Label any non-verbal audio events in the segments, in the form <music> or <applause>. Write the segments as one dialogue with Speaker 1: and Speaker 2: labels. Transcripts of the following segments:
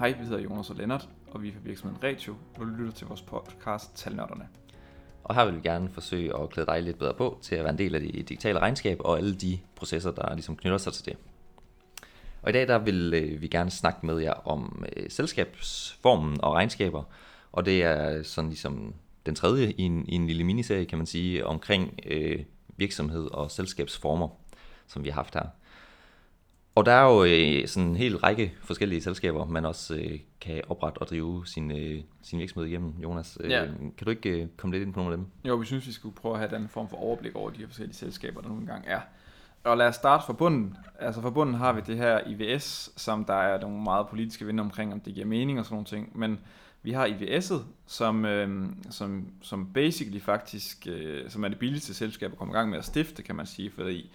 Speaker 1: Hej, vi hedder Jonas og Lennart, og vi er fra virksomheden Ratio, og du lytter til vores podcast Talnørderne.
Speaker 2: Og her vil vi gerne forsøge at klæde dig lidt bedre på til at være en del af det digitale regnskab og alle de processer, der ligesom knytter sig til det. Og i dag der vil øh, vi gerne snakke med jer om øh, selskabsformen og regnskaber, og det er sådan ligesom den tredje i en, i en lille miniserie, kan man sige, omkring øh, virksomhed og selskabsformer, som vi har haft her. Og der er jo øh, sådan en hel række forskellige selskaber, man også øh, kan oprette og drive sin, øh, sin virksomhed igennem, Jonas. Øh,
Speaker 1: Ja.
Speaker 2: Kan du ikke øh, komme lidt ind på nogle af dem?
Speaker 1: Jo, vi synes, vi skulle prøve at have den form for overblik over de her forskellige selskaber, der nu engang er. Og lad os starte fra bunden. Altså fra bunden har vi det her IVS, som der er nogle meget politiske vinder omkring, om det giver mening og sådan nogle ting. Men vi har IVS'et, som, øh, som, som basically faktisk, øh, som er det billigste selskab at komme i gang med at stifte, kan man sige, fordi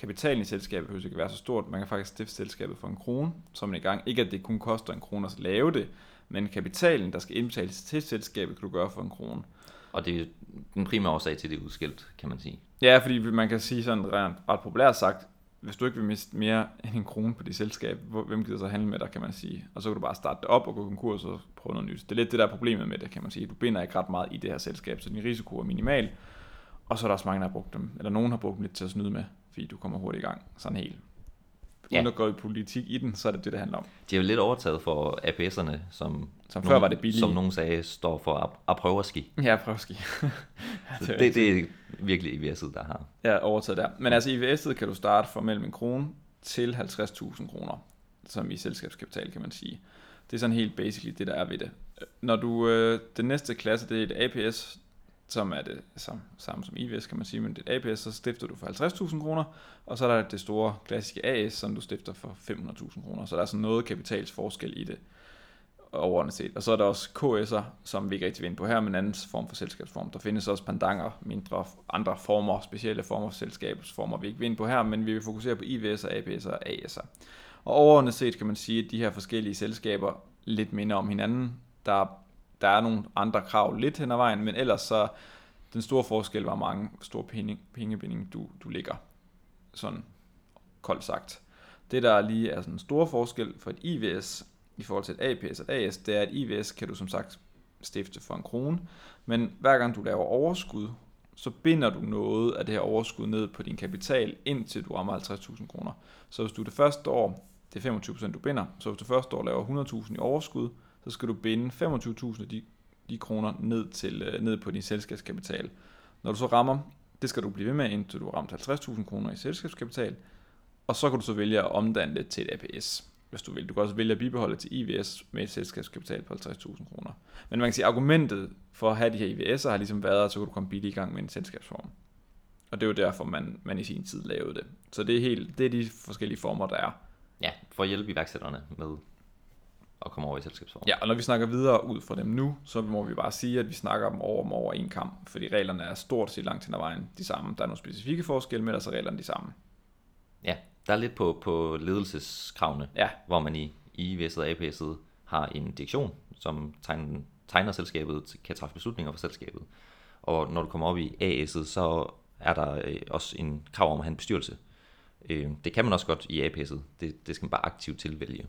Speaker 1: kapitalen i selskabet behøver ikke være så stort. Man kan faktisk stifte selskabet for en krone, er man i gang. Ikke at det kun koster en krone at lave det, men kapitalen, der skal indbetales til selskabet, kan du gøre for en krone.
Speaker 2: Og det er den primære årsag til, det er udskilt, kan man sige.
Speaker 1: Ja, fordi man kan sige sådan rent, ret populært sagt, hvis du ikke vil miste mere end en krone på dit selskab, hvem gider så handle med dig, kan man sige. Og så kan du bare starte det op og gå konkurs og prøve noget nyt. Det er lidt det, der er problemet med det, kan man sige. Du binder ikke ret meget i det her selskab, så din risiko er minimal. Og så er der også mange, der har brugt dem, eller nogen har brugt dem lidt til at snyde med, fordi du kommer hurtigt i gang, sådan helt. Uden
Speaker 2: Ja.
Speaker 1: at gå i politik i den, så er det det, det handler om.
Speaker 2: De er jo lidt overtaget for APS'erne, som,
Speaker 1: Som før var det billige.
Speaker 2: som nogen sagde, står for at, at prøve at ski.
Speaker 1: Ja, prøv at ski. <laughs>
Speaker 2: Så det, det er virkelig IVS'et, der har.
Speaker 1: Ja, overtaget der. Men altså i VS'et kan du starte fra mellem en krone til 50.000 kroner, som i selskabskapital, kan man sige. Det er sådan helt basically det, der er ved det. Når du, øh, den næste klasse, det er et APS, som er det samme, samme som IVS, kan man sige, men det APS, så stifter du for 50.000 kroner, og så er der det store klassiske AS, som du stifter for 500.000 kroner. Så der er sådan noget kapitalsforskel i det overordnet set. Og så er der også KS'er, som vi ikke rigtig vil ind på her, men en anden form for selskabsform. Der findes også pandanger, mindre andre former, specielle former for selskabsformer, vi ikke vil ind på her, men vi vil fokusere på IVS'er, APS'er og AS'er. Og overordnet set kan man sige, at de her forskellige selskaber lidt minder om hinanden. Der, der er nogle andre krav lidt hen ad vejen, men ellers så den store forskel var mange store penge, pengebinding, du, du ligger. Sådan koldt sagt. Det der lige er sådan en stor forskel for et IVS i forhold til et APS og et AS, det er, at IVS kan du som sagt stifte for en krone, men hver gang du laver overskud, så binder du noget af det her overskud ned på din kapital, indtil du rammer 50.000 kroner. Så hvis du det første år, det er 25% du binder, så hvis du første år laver 100.000 i overskud, så skal du binde 25.000 af de, de kroner ned, til, øh, ned på din selskabskapital. Når du så rammer, det skal du blive ved med, indtil du har ramt 50.000 kroner i selskabskapital, og så kan du så vælge at omdanne det til et APS, hvis du vil. Du kan også vælge at bibeholde til IVS med et selskabskapital på 50.000 kroner. Men man kan sige, at argumentet for at have de her IVS'er har ligesom været, at så kan du komme billigt i gang med en selskabsform. Og det er jo derfor, man, man i sin tid lavede det. Så det er, helt, det er de forskellige former, der er.
Speaker 2: Ja, for at hjælpe iværksætterne med at komme over i selskabsform.
Speaker 1: Ja, og når vi snakker videre ud fra dem nu, så må vi bare sige, at vi snakker dem over om over en kamp, fordi reglerne er stort set langt hen ad vejen de samme. Der er nogle specifikke forskelle, men ellers er reglerne de samme.
Speaker 2: ja der er lidt på, på ledelseskravene,
Speaker 1: Ja,
Speaker 2: hvor man i, i IVS'et og APS'et har en direktion, som tegner, tegner selskabet, kan træffe beslutninger for selskabet. Og når du kommer op i AS'et, så er der øh, også en krav om at have en bestyrelse. Øh, det kan man også godt i APS'et. Det, det skal man bare aktivt tilvælge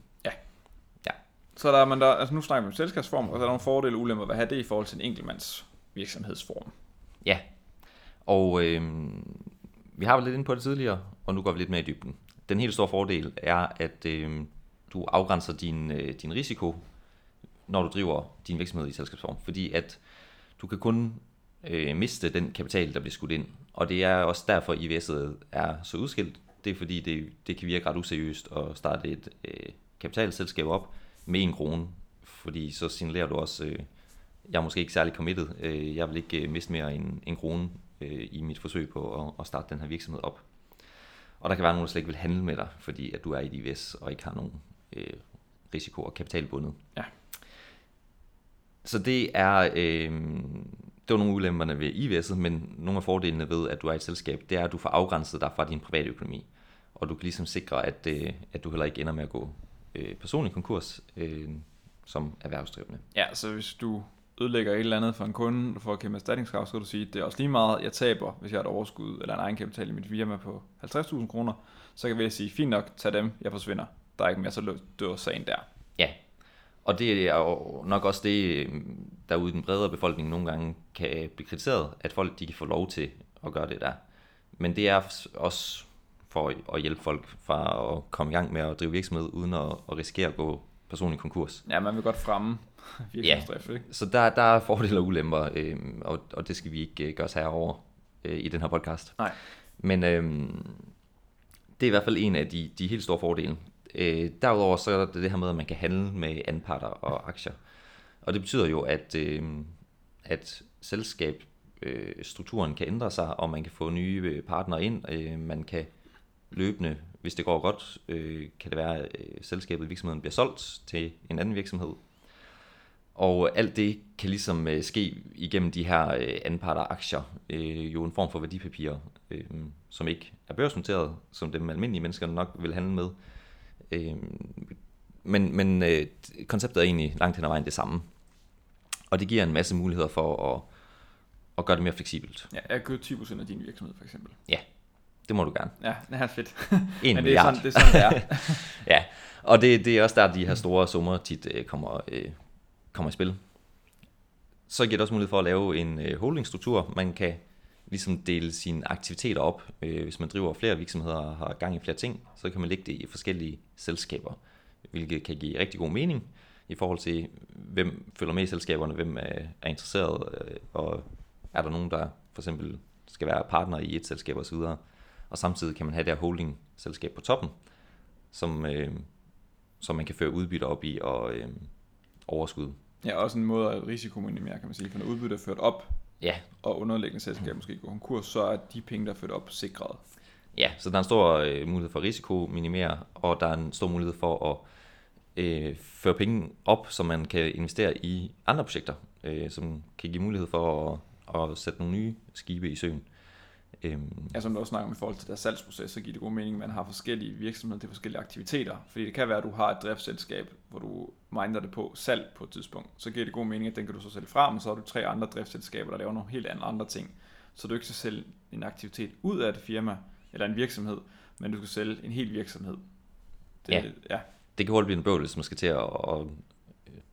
Speaker 1: så der er man der, altså nu snakker vi om selskabsform, og der er nogle fordele og ulemper ved at have det i forhold til en enkeltmands virksomhedsform.
Speaker 2: Ja, og øh, vi har været lidt inde på det tidligere, og nu går vi lidt mere i dybden. Den helt store fordel er, at øh, du afgrænser din, øh, din risiko, når du driver din virksomhed i selskabsform, fordi at du kan kun øh, miste den kapital, der bliver skudt ind, og det er også derfor, IVS'et er så udskilt. Det er fordi, det, det kan virke ret useriøst at starte et øh, kapitalselskab op med en krone, fordi så signalerer du også, øh, jeg er måske ikke særlig committed, øh, jeg vil ikke øh, miste mere end en krone øh, i mit forsøg på at, at starte den her virksomhed op. Og der kan være nogen, der slet ikke vil handle med dig, fordi at du er i et IVS og ikke har nogen øh, risiko og kapitalbundet.
Speaker 1: Ja.
Speaker 2: Så det er, øh, det var nogle ulemperne ved IVS'et, men nogle af fordelene ved, at du er i et selskab, det er, at du får afgrænset dig fra din private økonomi. Og du kan ligesom sikre, at, øh, at du heller ikke ender med at gå øh, personlig konkurs øh, som erhvervsdrivende.
Speaker 1: Ja, så hvis du ødelægger et eller andet for en kunde for at kæmpe erstatningskrav, så kan du sige, at det er også lige meget, jeg taber, hvis jeg har et overskud eller en egenkapital i mit firma på 50.000 kroner, så kan jeg sige, fint nok, tag dem, jeg forsvinder. Der er ikke mere, så dør sagen der.
Speaker 2: Ja, Og det er jo nok også det, der ude i den bredere befolkning nogle gange kan blive kritiseret, at folk de kan få lov til at gøre det der. Men det er også for at hjælpe folk fra at komme i gang med at drive virksomhed, uden at, at risikere at gå personlig konkurs.
Speaker 1: Ja, man vil godt fremme <laughs> virksomhedsdrift,
Speaker 2: ja. ikke? Så der, der er fordele og ulemper, øh, og, og det skal vi ikke øh, gøre os herover øh, i den her podcast.
Speaker 1: Nej.
Speaker 2: Men øh, det er i hvert fald en af de, de helt store fordele. Øh, derudover så er det det her med, at man kan handle med anparter og aktier. Og det betyder jo, at, øh, at selskabsstrukturen øh, kan ændre sig, og man kan få nye øh, partnere ind. Øh, man kan løbende, hvis det går godt, øh, kan det være, at øh, selskabet, virksomheden bliver solgt til en anden virksomhed. Og alt det kan ligesom øh, ske igennem de her øh, anparter aktier, øh, jo en form for værdipapirer, øh, som ikke er børsnoteret, som dem almindelige mennesker nok vil handle med. Øh, men men øh, konceptet er egentlig langt hen ad vejen det samme. Og det giver en masse muligheder for at, at gøre det mere fleksibelt.
Speaker 1: Ja, jeg køber 10% af din virksomhed for eksempel.
Speaker 2: Ja, det må du gerne.
Speaker 1: Ja, det er fedt. <laughs>
Speaker 2: En
Speaker 1: Men det er, sådan, det er sådan, det er.
Speaker 2: ja, og det, det er også der, de her store summer tit øh, kommer, øh, kommer i spil. Så giver det også mulighed for at lave en øh, holdingstruktur. Man kan ligesom dele sine aktiviteter op. Øh, hvis man driver flere virksomheder og har gang i flere ting, så kan man lægge det i forskellige selskaber, hvilket kan give rigtig god mening i forhold til, hvem følger med i selskaberne, hvem er, er interesseret, øh, og er der nogen, der for eksempel skal være partner i et selskab osv. Og samtidig kan man have det her holding-selskab på toppen, som, øh, som man kan føre udbytte op i og øh, overskud.
Speaker 1: Ja, også en måde at risikominimere, kan man sige. For når udbyttet er ført op,
Speaker 2: Ja,
Speaker 1: og underliggende selskab måske går konkurs, så er de penge, der er ført op, sikret.
Speaker 2: ja, så der er en stor øh, mulighed for at risiko minimere, og der er en stor mulighed for at øh, føre penge op, så man kan investere i andre projekter, øh, som kan give mulighed for at, at sætte nogle nye skibe i søen. Øhm,
Speaker 1: Ja, som du også snakker om i forhold til deres salgsproces, så giver det god mening, at man har forskellige virksomheder til forskellige aktiviteter. Fordi det kan være, at du har et driftsselskab, hvor du minder det på salg på et tidspunkt. Så giver det god mening, at den kan du så sælge fra, men så har du tre andre driftsselskaber, der laver nogle helt andre, ting. Så du ikke skal sælge en aktivitet ud af et firma eller en virksomhed, men du skal sælge en hel virksomhed. Det,
Speaker 2: Ja.
Speaker 1: ja.
Speaker 2: det kan hurtigt blive en bøvl, hvis man skal til at, at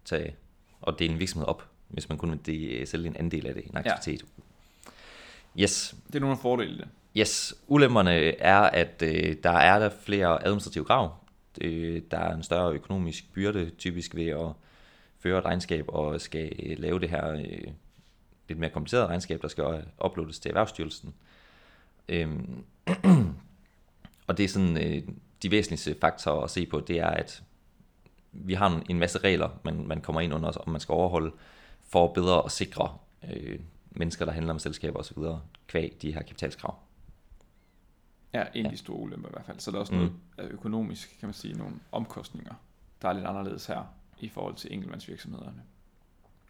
Speaker 2: tage og dele en virksomhed op, hvis man kun vil sælge en andel af det, en aktivitet. Ja. Yes,
Speaker 1: Det er nogle af fordele i det.
Speaker 2: Yes, ulemperne er, at øh, der er der flere administrative krav. Øh, der er en større økonomisk byrde, typisk ved at føre et regnskab og skal øh, lave det her øh, lidt mere komplicerede regnskab, der skal uploades til Erhvervsstyrelsen. Øhm, <clears throat> og det er sådan øh, de væsentligste faktorer at se på, det er, at vi har en- masse regler, man, man kommer ind under, og man skal overholde, for bedre at sikre øh, mennesker, der handler med selskaber osv., kvæg de her kapitalskrav.
Speaker 1: Ja, en af de store ulemper i hvert fald. Så der er også
Speaker 2: Mm.
Speaker 1: noget økonomisk, kan man sige, nogle omkostninger, der er lidt anderledes her i forhold til enkeltmandsvirksomhederne.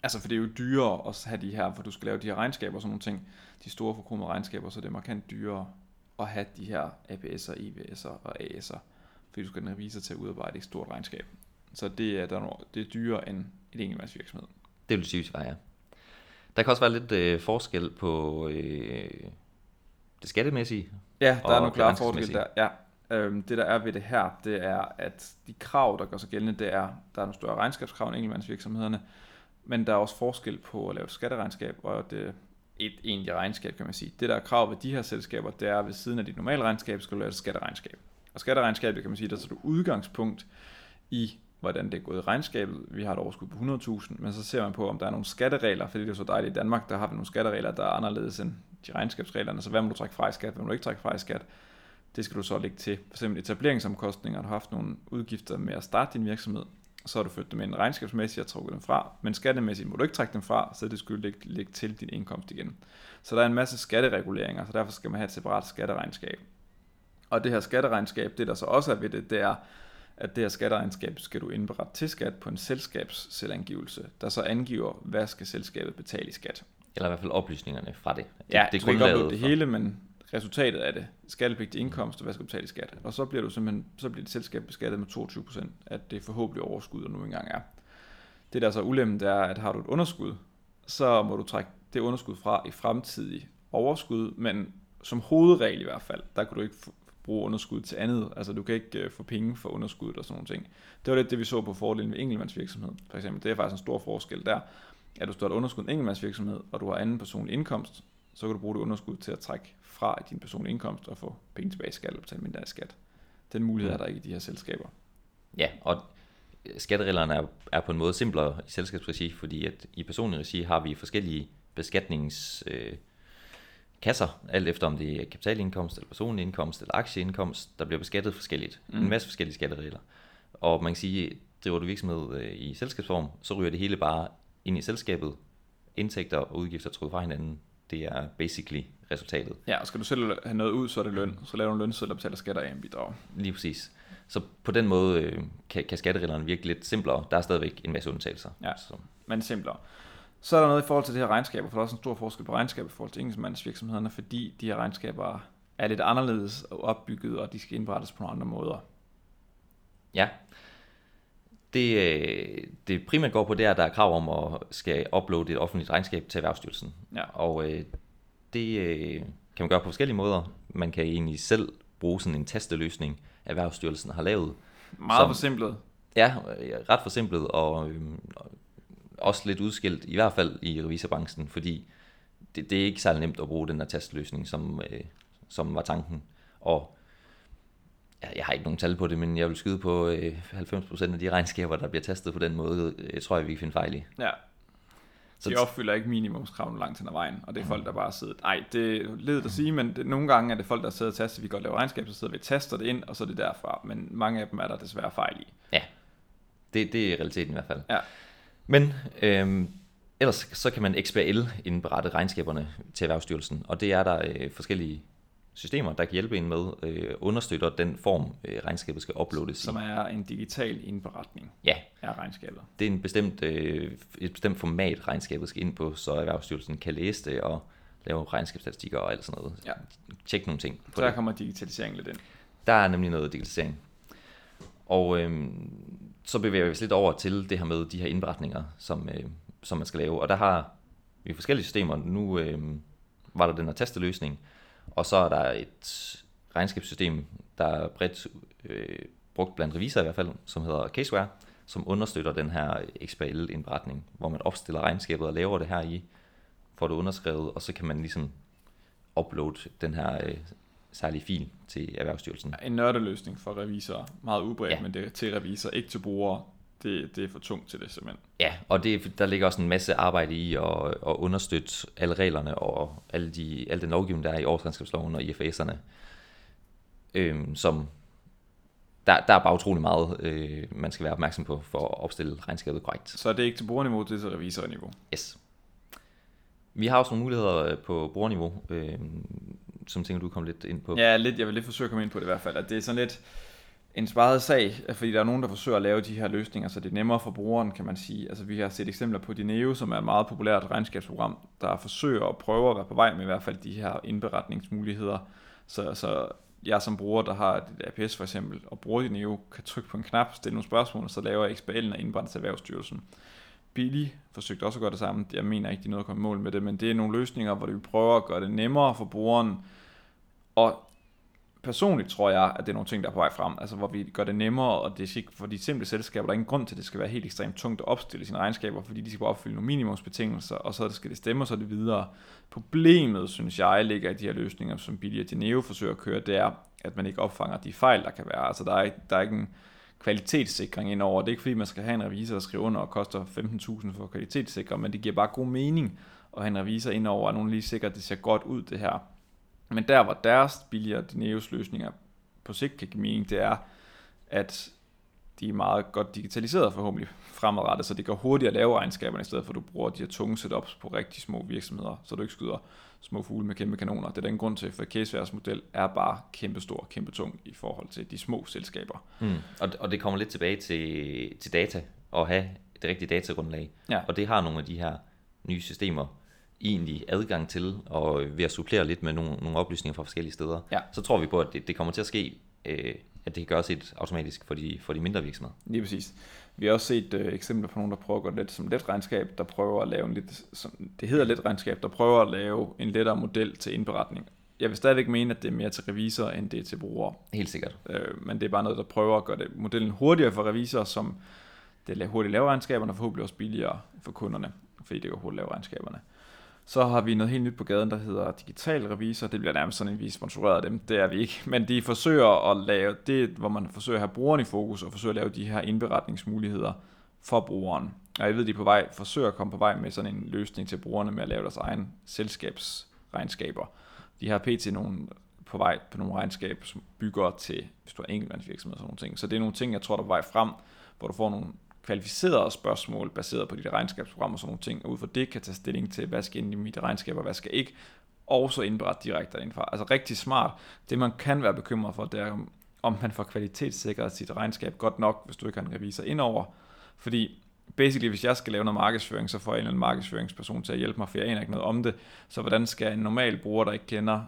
Speaker 1: Altså, for det er jo dyrere at have de her, hvor du skal lave de her regnskaber og sådan nogle ting, de store forkromede regnskaber, så det er markant dyrere at have de her APS'er, IVS'er og AS'er, fordi du skal have en revisor til at udarbejde et stort regnskab. Så det er, der er, det er dyrere end et enkeltmandsvirksomhed.
Speaker 2: Det vil være, ja. Der kan også være lidt øh, forskel på øh, det skattemæssige.
Speaker 1: Ja, der er nogle klare fordele der. Ja. Øhm, det der er ved det her, det er, at de krav, der gør sig gældende, det er, der er nogle større regnskabskrav end enkeltmandsvirksomhederne, men der er også forskel på at lave et skatteregnskab og det, et egentligt regnskab, kan man sige. Det der er krav ved de her selskaber, det er, at ved siden af dit normale regnskab, skal du lave et skatteregnskab. Og skatteregnskabet, kan man sige, der tager du udgangspunkt i, hvordan det er gået i regnskabet. Vi har et overskud på 100.000, men så ser man på, om der er nogle skatteregler, fordi det er så dejligt i Danmark, der har vi nogle skatteregler, der er anderledes end de regnskabsreglerne. Så hvad må du trække fra i skat, hvad må du ikke trække fra i skat? Det skal du så lægge til. For eksempel etableringsomkostninger, du har haft nogle udgifter med at starte din virksomhed, så har du ført dem ind regnskabsmæssigt og trukket dem fra, men skattemæssigt må du ikke trække dem fra, så det skulle lægge, lægge til din indkomst igen. Så der er en masse skattereguleringer, så derfor skal man have et separat skatteregnskab. Og det her skatteregnskab, det der så også er ved det, det er, at det her skatteregnskab skal du indberette til skat på en selskabsselvangivelse, der så angiver, hvad skal selskabet betale i skat.
Speaker 2: Eller i hvert fald oplysningerne fra det. det
Speaker 1: Ja, det, det er ikke det hele, men resultatet af det, skattepligtig indkomst, og hvad skal du betale i skat. Og så bliver du simpelthen, så bliver dit selskab beskattet med 22%, at det forhåbentlig overskud, der nu engang er. Det der så er ulemmen, det er, at har du et underskud, så må du trække det underskud fra i fremtidig overskud, men som hovedregel i hvert fald, der kan du ikke bruge underskud til andet. Altså du kan ikke øh, få penge for underskuddet og sådan nogle ting. Det var lidt det, vi så på fordelen ved enkeltmandsvirksomhed. For eksempel, det er faktisk en stor forskel der. At du står et underskud i en enkeltmandsvirksomhed, og du har anden personlig indkomst, så kan du bruge det underskud til at trække fra din personlige indkomst og få penge tilbage i skat eller betale mindre i skat. Den mulighed er der ikke i de her selskaber.
Speaker 2: Ja, og skattereglerne er, er på en måde simplere i selskabsregi, fordi at i personlig regi har vi forskellige beskatnings øh, kasser, alt efter om det er kapitalindkomst, eller personlig indkomst, eller aktieindkomst, der bliver beskattet forskelligt. Mm. En masse forskellige skatteregler. Og man kan sige, driver du virksomhed øh, i selskabsform, så ryger det hele bare ind i selskabet. Indtægter og udgifter trukket fra hinanden. Det er basically resultatet.
Speaker 1: Ja, og skal du selv have noget ud, så er det løn. Så laver du en lønseddel og betaler skatter af en bidrag.
Speaker 2: Lige præcis. Så på den måde øh, kan, kan skattereglerne virke lidt simplere. Der er stadigvæk en masse undtagelser.
Speaker 1: Ja, så. men simplere. Så er der noget i forhold til det her regnskaber, for der er også en stor forskel på regnskaber i forhold til enkeltmandsvirksomhederne, fordi de her regnskaber er lidt anderledes opbygget, og de skal indberettes på nogle andre måder.
Speaker 2: Ja. Det, øh, det primært går på, det er, at der er krav om at skal uploade et offentligt regnskab til Erhvervsstyrelsen.
Speaker 1: Ja.
Speaker 2: Og øh, det øh, kan man gøre på forskellige måder. Man kan egentlig selv bruge sådan en testeløsning, Erhvervsstyrelsen har lavet.
Speaker 1: Meget som, forsimplet.
Speaker 2: Ja, ret forsimplet, og øh, også lidt udskilt, i hvert fald i revisorbranchen, fordi det, det er ikke særlig nemt at bruge den her testløsning, som, øh, som var tanken. Og ja, jeg har ikke nogen tal på det, men jeg vil skyde på øh, 90% af de regnskaber, der bliver testet på den måde, jeg øh, tror jeg, vi kan finde fejl i.
Speaker 1: Ja. Så de opfylder ikke minimumskravene langt hen ad vejen, og det er folk, der bare sidder... Nej, det er ledet at sige, men det, nogle gange er det folk, der sidder og taster, vi godt lave regnskab, så sidder vi og taster det ind, og så er det derfra. Men mange af dem er der desværre fejl i.
Speaker 2: Ja, det, det er realiteten i hvert fald.
Speaker 1: Ja.
Speaker 2: Men øhm, ellers så kan man XBL indberette regnskaberne til Erhvervsstyrelsen, og det er der øh, forskellige systemer, der kan hjælpe en med, øh, understøtter den form, øh, regnskabet skal uploades
Speaker 1: Som er en digital indberetning
Speaker 2: ja.
Speaker 1: af regnskabet.
Speaker 2: Det er en bestemt, øh, et bestemt format, regnskabet skal ind på, så Erhvervsstyrelsen kan læse det og lave regnskabsstatistikker og alt sådan noget.
Speaker 1: Ja.
Speaker 2: Tjek nogle ting.
Speaker 1: På så der det. kommer digitalisering lidt ind.
Speaker 2: Der er nemlig noget digitalisering. Og øh, så bevæger vi os lidt over til det her med de her indberetninger, som, øh, som man skal lave. Og der har vi forskellige systemer. Nu øh, var der den her testeløsning, og så er der et regnskabssystem, der er bredt øh, brugt blandt revisorer i hvert fald, som hedder Caseware, som understøtter den her XBL-indberetning, hvor man opstiller regnskabet og laver det her i, får det underskrevet, og så kan man ligesom uploade den her øh, særlige fil til Erhvervsstyrelsen.
Speaker 1: En nørdeløsning for revisorer, meget udbredt, ja. men det er til revisor, ikke til brugere. Det, det er for tungt til det simpelthen.
Speaker 2: Ja, og det, der ligger også en masse arbejde i at, at understøtte alle reglerne og alle, de, alle den lovgivning, der er i årsregnskabsloven og IFAS'erne, øhm, som der, der er bare utrolig meget, øh, man skal være opmærksom på for at opstille regnskabet korrekt.
Speaker 1: Så det er ikke til brugerniveau, det er til revisorniveau?
Speaker 2: Yes. Vi har også nogle muligheder på brugerniveau. Øh, som tænker du kom lidt ind på.
Speaker 1: Ja, lidt, jeg vil lidt forsøge at komme ind på det i hvert fald, at det er sådan lidt en sparet sag, fordi der er nogen, der forsøger at lave de her løsninger, så det er nemmere for brugeren, kan man sige. Altså vi har set eksempler på Dineo, som er et meget populært regnskabsprogram, der forsøger at prøve at være på vej med i hvert fald de her indberetningsmuligheder. Så, så jeg som bruger, der har et APS for eksempel, og bruger Dineo, kan trykke på en knap, stille nogle spørgsmål, og så laver XBL'en og indbrændt til Erhvervsstyrelsen. Billy forsøgte også at gøre det samme. Jeg mener ikke, de er noget at komme i mål med det, men det er nogle løsninger, hvor vi prøver at gøre det nemmere for brugeren og personligt tror jeg, at det er nogle ting, der er på vej frem, altså hvor vi gør det nemmere, og det er for de simple selskaber, der er ingen grund til, at det skal være helt ekstremt tungt at opstille sine regnskaber, fordi de skal bare opfylde nogle minimumsbetingelser, og så skal det stemme, og så er det videre. Problemet, synes jeg, ligger i de her løsninger, som Billy og Geneo forsøger at køre, det er, at man ikke opfanger de fejl, der kan være. Altså der er der er ikke en kvalitetssikring indover. Det er ikke fordi, man skal have en revisor, der skriver under og koster 15.000 for kvalitetssikre, men det giver bare god mening at have en revisor indover, og nogen lige sikkert, at det ser godt ud det her. Men der, hvor deres billigere Dineos løsninger på sigt kan give mening, det er, at de er meget godt digitaliseret forhåbentlig fremadrettet, så det går hurtigt at lave regnskaberne, i stedet for at du bruger de her tunge setups på rigtig små virksomheder, så du ikke skyder små fugle med kæmpe kanoner. Det er den grund til, for Casewares model er bare kæmpe stor, kæmpe tung i forhold til de små selskaber.
Speaker 2: Mm. Og, og det kommer lidt tilbage til, til data, og have det rigtige datagrundlag.
Speaker 1: Ja.
Speaker 2: Og det har nogle af de her nye systemer egentlig adgang til, og ved at supplere lidt med nogle, nogle oplysninger fra forskellige steder,
Speaker 1: ja.
Speaker 2: så tror vi på, at det, det kommer til at ske, øh, at det kan gøres et automatisk for de, for de mindre virksomheder.
Speaker 1: Lige præcis. Vi har også set øh, eksempler på nogen, der prøver at gøre det lidt som let regnskab, der prøver at lave en lidt, som, det hedder let regnskab, der prøver at lave en lettere model til indberetning jeg vil stadigvæk mene, at det er mere til revisorer, end det er til brugere.
Speaker 2: Helt sikkert.
Speaker 1: Øh, men det er bare noget, der prøver at gøre det, modellen hurtigere for revisorer, som det hurtigt laver regnskaberne, og forhåbentlig også billigere for kunderne, fordi det går hurtigt lave regnskaberne. Så har vi noget helt nyt på gaden, der hedder Digital Revisor. Det bliver nærmest sådan, at vi sponsorerer dem. Det er vi ikke. <laughs> Men de forsøger at lave det, hvor man forsøger at have brugeren i fokus, og forsøger at lave de her indberetningsmuligheder for brugeren. Og jeg ved, de er på vej, forsøger at komme på vej med sådan en løsning til brugerne med at lave deres egen selskabsregnskaber. De har pt. nogle på vej på nogle regnskaber, som bygger til, hvis du har enkeltmandsvirksomhed og sådan nogle ting. Så det er nogle ting, jeg tror, der er på vej frem, hvor du får nogle kvalificerede spørgsmål, baseret på dit regnskabsprogram og sådan nogle ting, og ud fra det kan tage stilling til, hvad skal ind i mit regnskab, og hvad skal ikke, og så indberette direkte indenfor. Altså rigtig smart. Det man kan være bekymret for, det er, om man får kvalitetssikret sit regnskab godt nok, hvis du ikke har en revisor indover. Fordi basically, hvis jeg skal lave noget markedsføring, så får jeg en eller anden markedsføringsperson til at hjælpe mig, for jeg aner ikke noget om det. Så hvordan skal en normal bruger, der ikke kender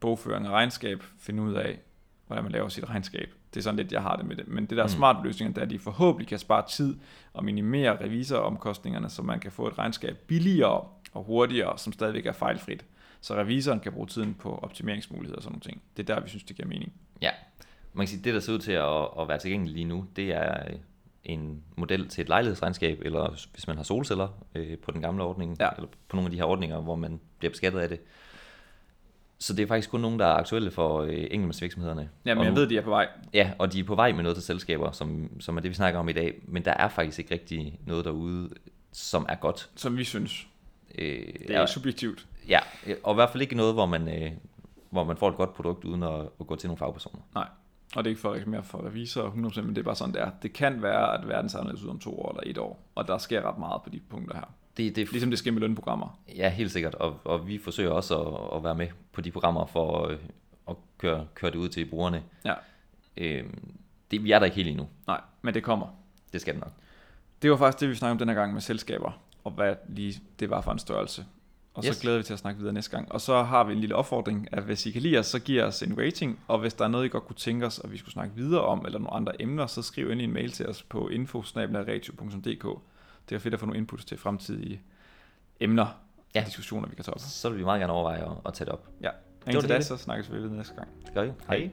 Speaker 1: bogføring og regnskab, finde ud af, hvordan man laver sit regnskab? Det er sådan lidt, jeg har det med det. Men det der mm. smart løsninger, der er, at de forhåbentlig kan spare tid og minimere revisoromkostningerne, så man kan få et regnskab billigere og hurtigere, som stadigvæk er fejlfrit. Så revisoren kan bruge tiden på optimeringsmuligheder og sådan nogle ting. Det er der, vi synes, det giver mening.
Speaker 2: Ja, man kan sige, det der ser ud til at, at være tilgængeligt lige nu, det er en model til et lejlighedsregnskab, eller hvis man har solceller øh, på den gamle ordning, ja. eller på nogle af de her ordninger, hvor man bliver beskattet af det. Så det er faktisk kun nogen, der er aktuelle for øh, enkeltmandsvirksomhederne.
Speaker 1: Ja, men jeg ved, de er på vej.
Speaker 2: Ja, og de er på vej med noget til selskaber, som, som er det, vi snakker om i dag. Men der er faktisk ikke rigtig noget derude, som er godt.
Speaker 1: Som vi synes. Øh, det er ja, subjektivt.
Speaker 2: Ja, og i hvert fald ikke noget, hvor man, øh, hvor man får et godt produkt, uden at, at gå til nogle fagpersoner.
Speaker 1: Nej. Og det er ikke for at mere for revisor 100%, men det er bare sådan, det er. Det kan være, at verden ser ud om to år eller et år, og der sker ret meget på de punkter her. Det, det, ligesom det sker med lønprogrammer.
Speaker 2: Ja, helt sikkert, og, og vi forsøger også at, at være med på de programmer for at, at køre, køre det ud til brugerne. Ja. Øhm, det, vi er der ikke helt endnu.
Speaker 1: Nej, men det kommer.
Speaker 2: Det skal det nok.
Speaker 1: Det var faktisk det, vi snakkede om denne gang med selskaber, og hvad lige det var for en størrelse. Og yes. så glæder vi til at snakke videre næste gang. Og så har vi en lille opfordring, at hvis I kan lide os, så giv os en rating. Og hvis der er noget, I godt kunne tænke os, at vi skulle snakke videre om, eller nogle andre emner, så skriv ind i en mail til os på info.radio.dk. Det er fedt at få nogle inputs til fremtidige emner ja. diskussioner, vi kan tage op.
Speaker 2: Så vil vi meget gerne overveje at, at tage det op.
Speaker 1: Ja. Indtil det, så snakkes vi videre næste gang.
Speaker 2: Det gør vi. Hej. Hej.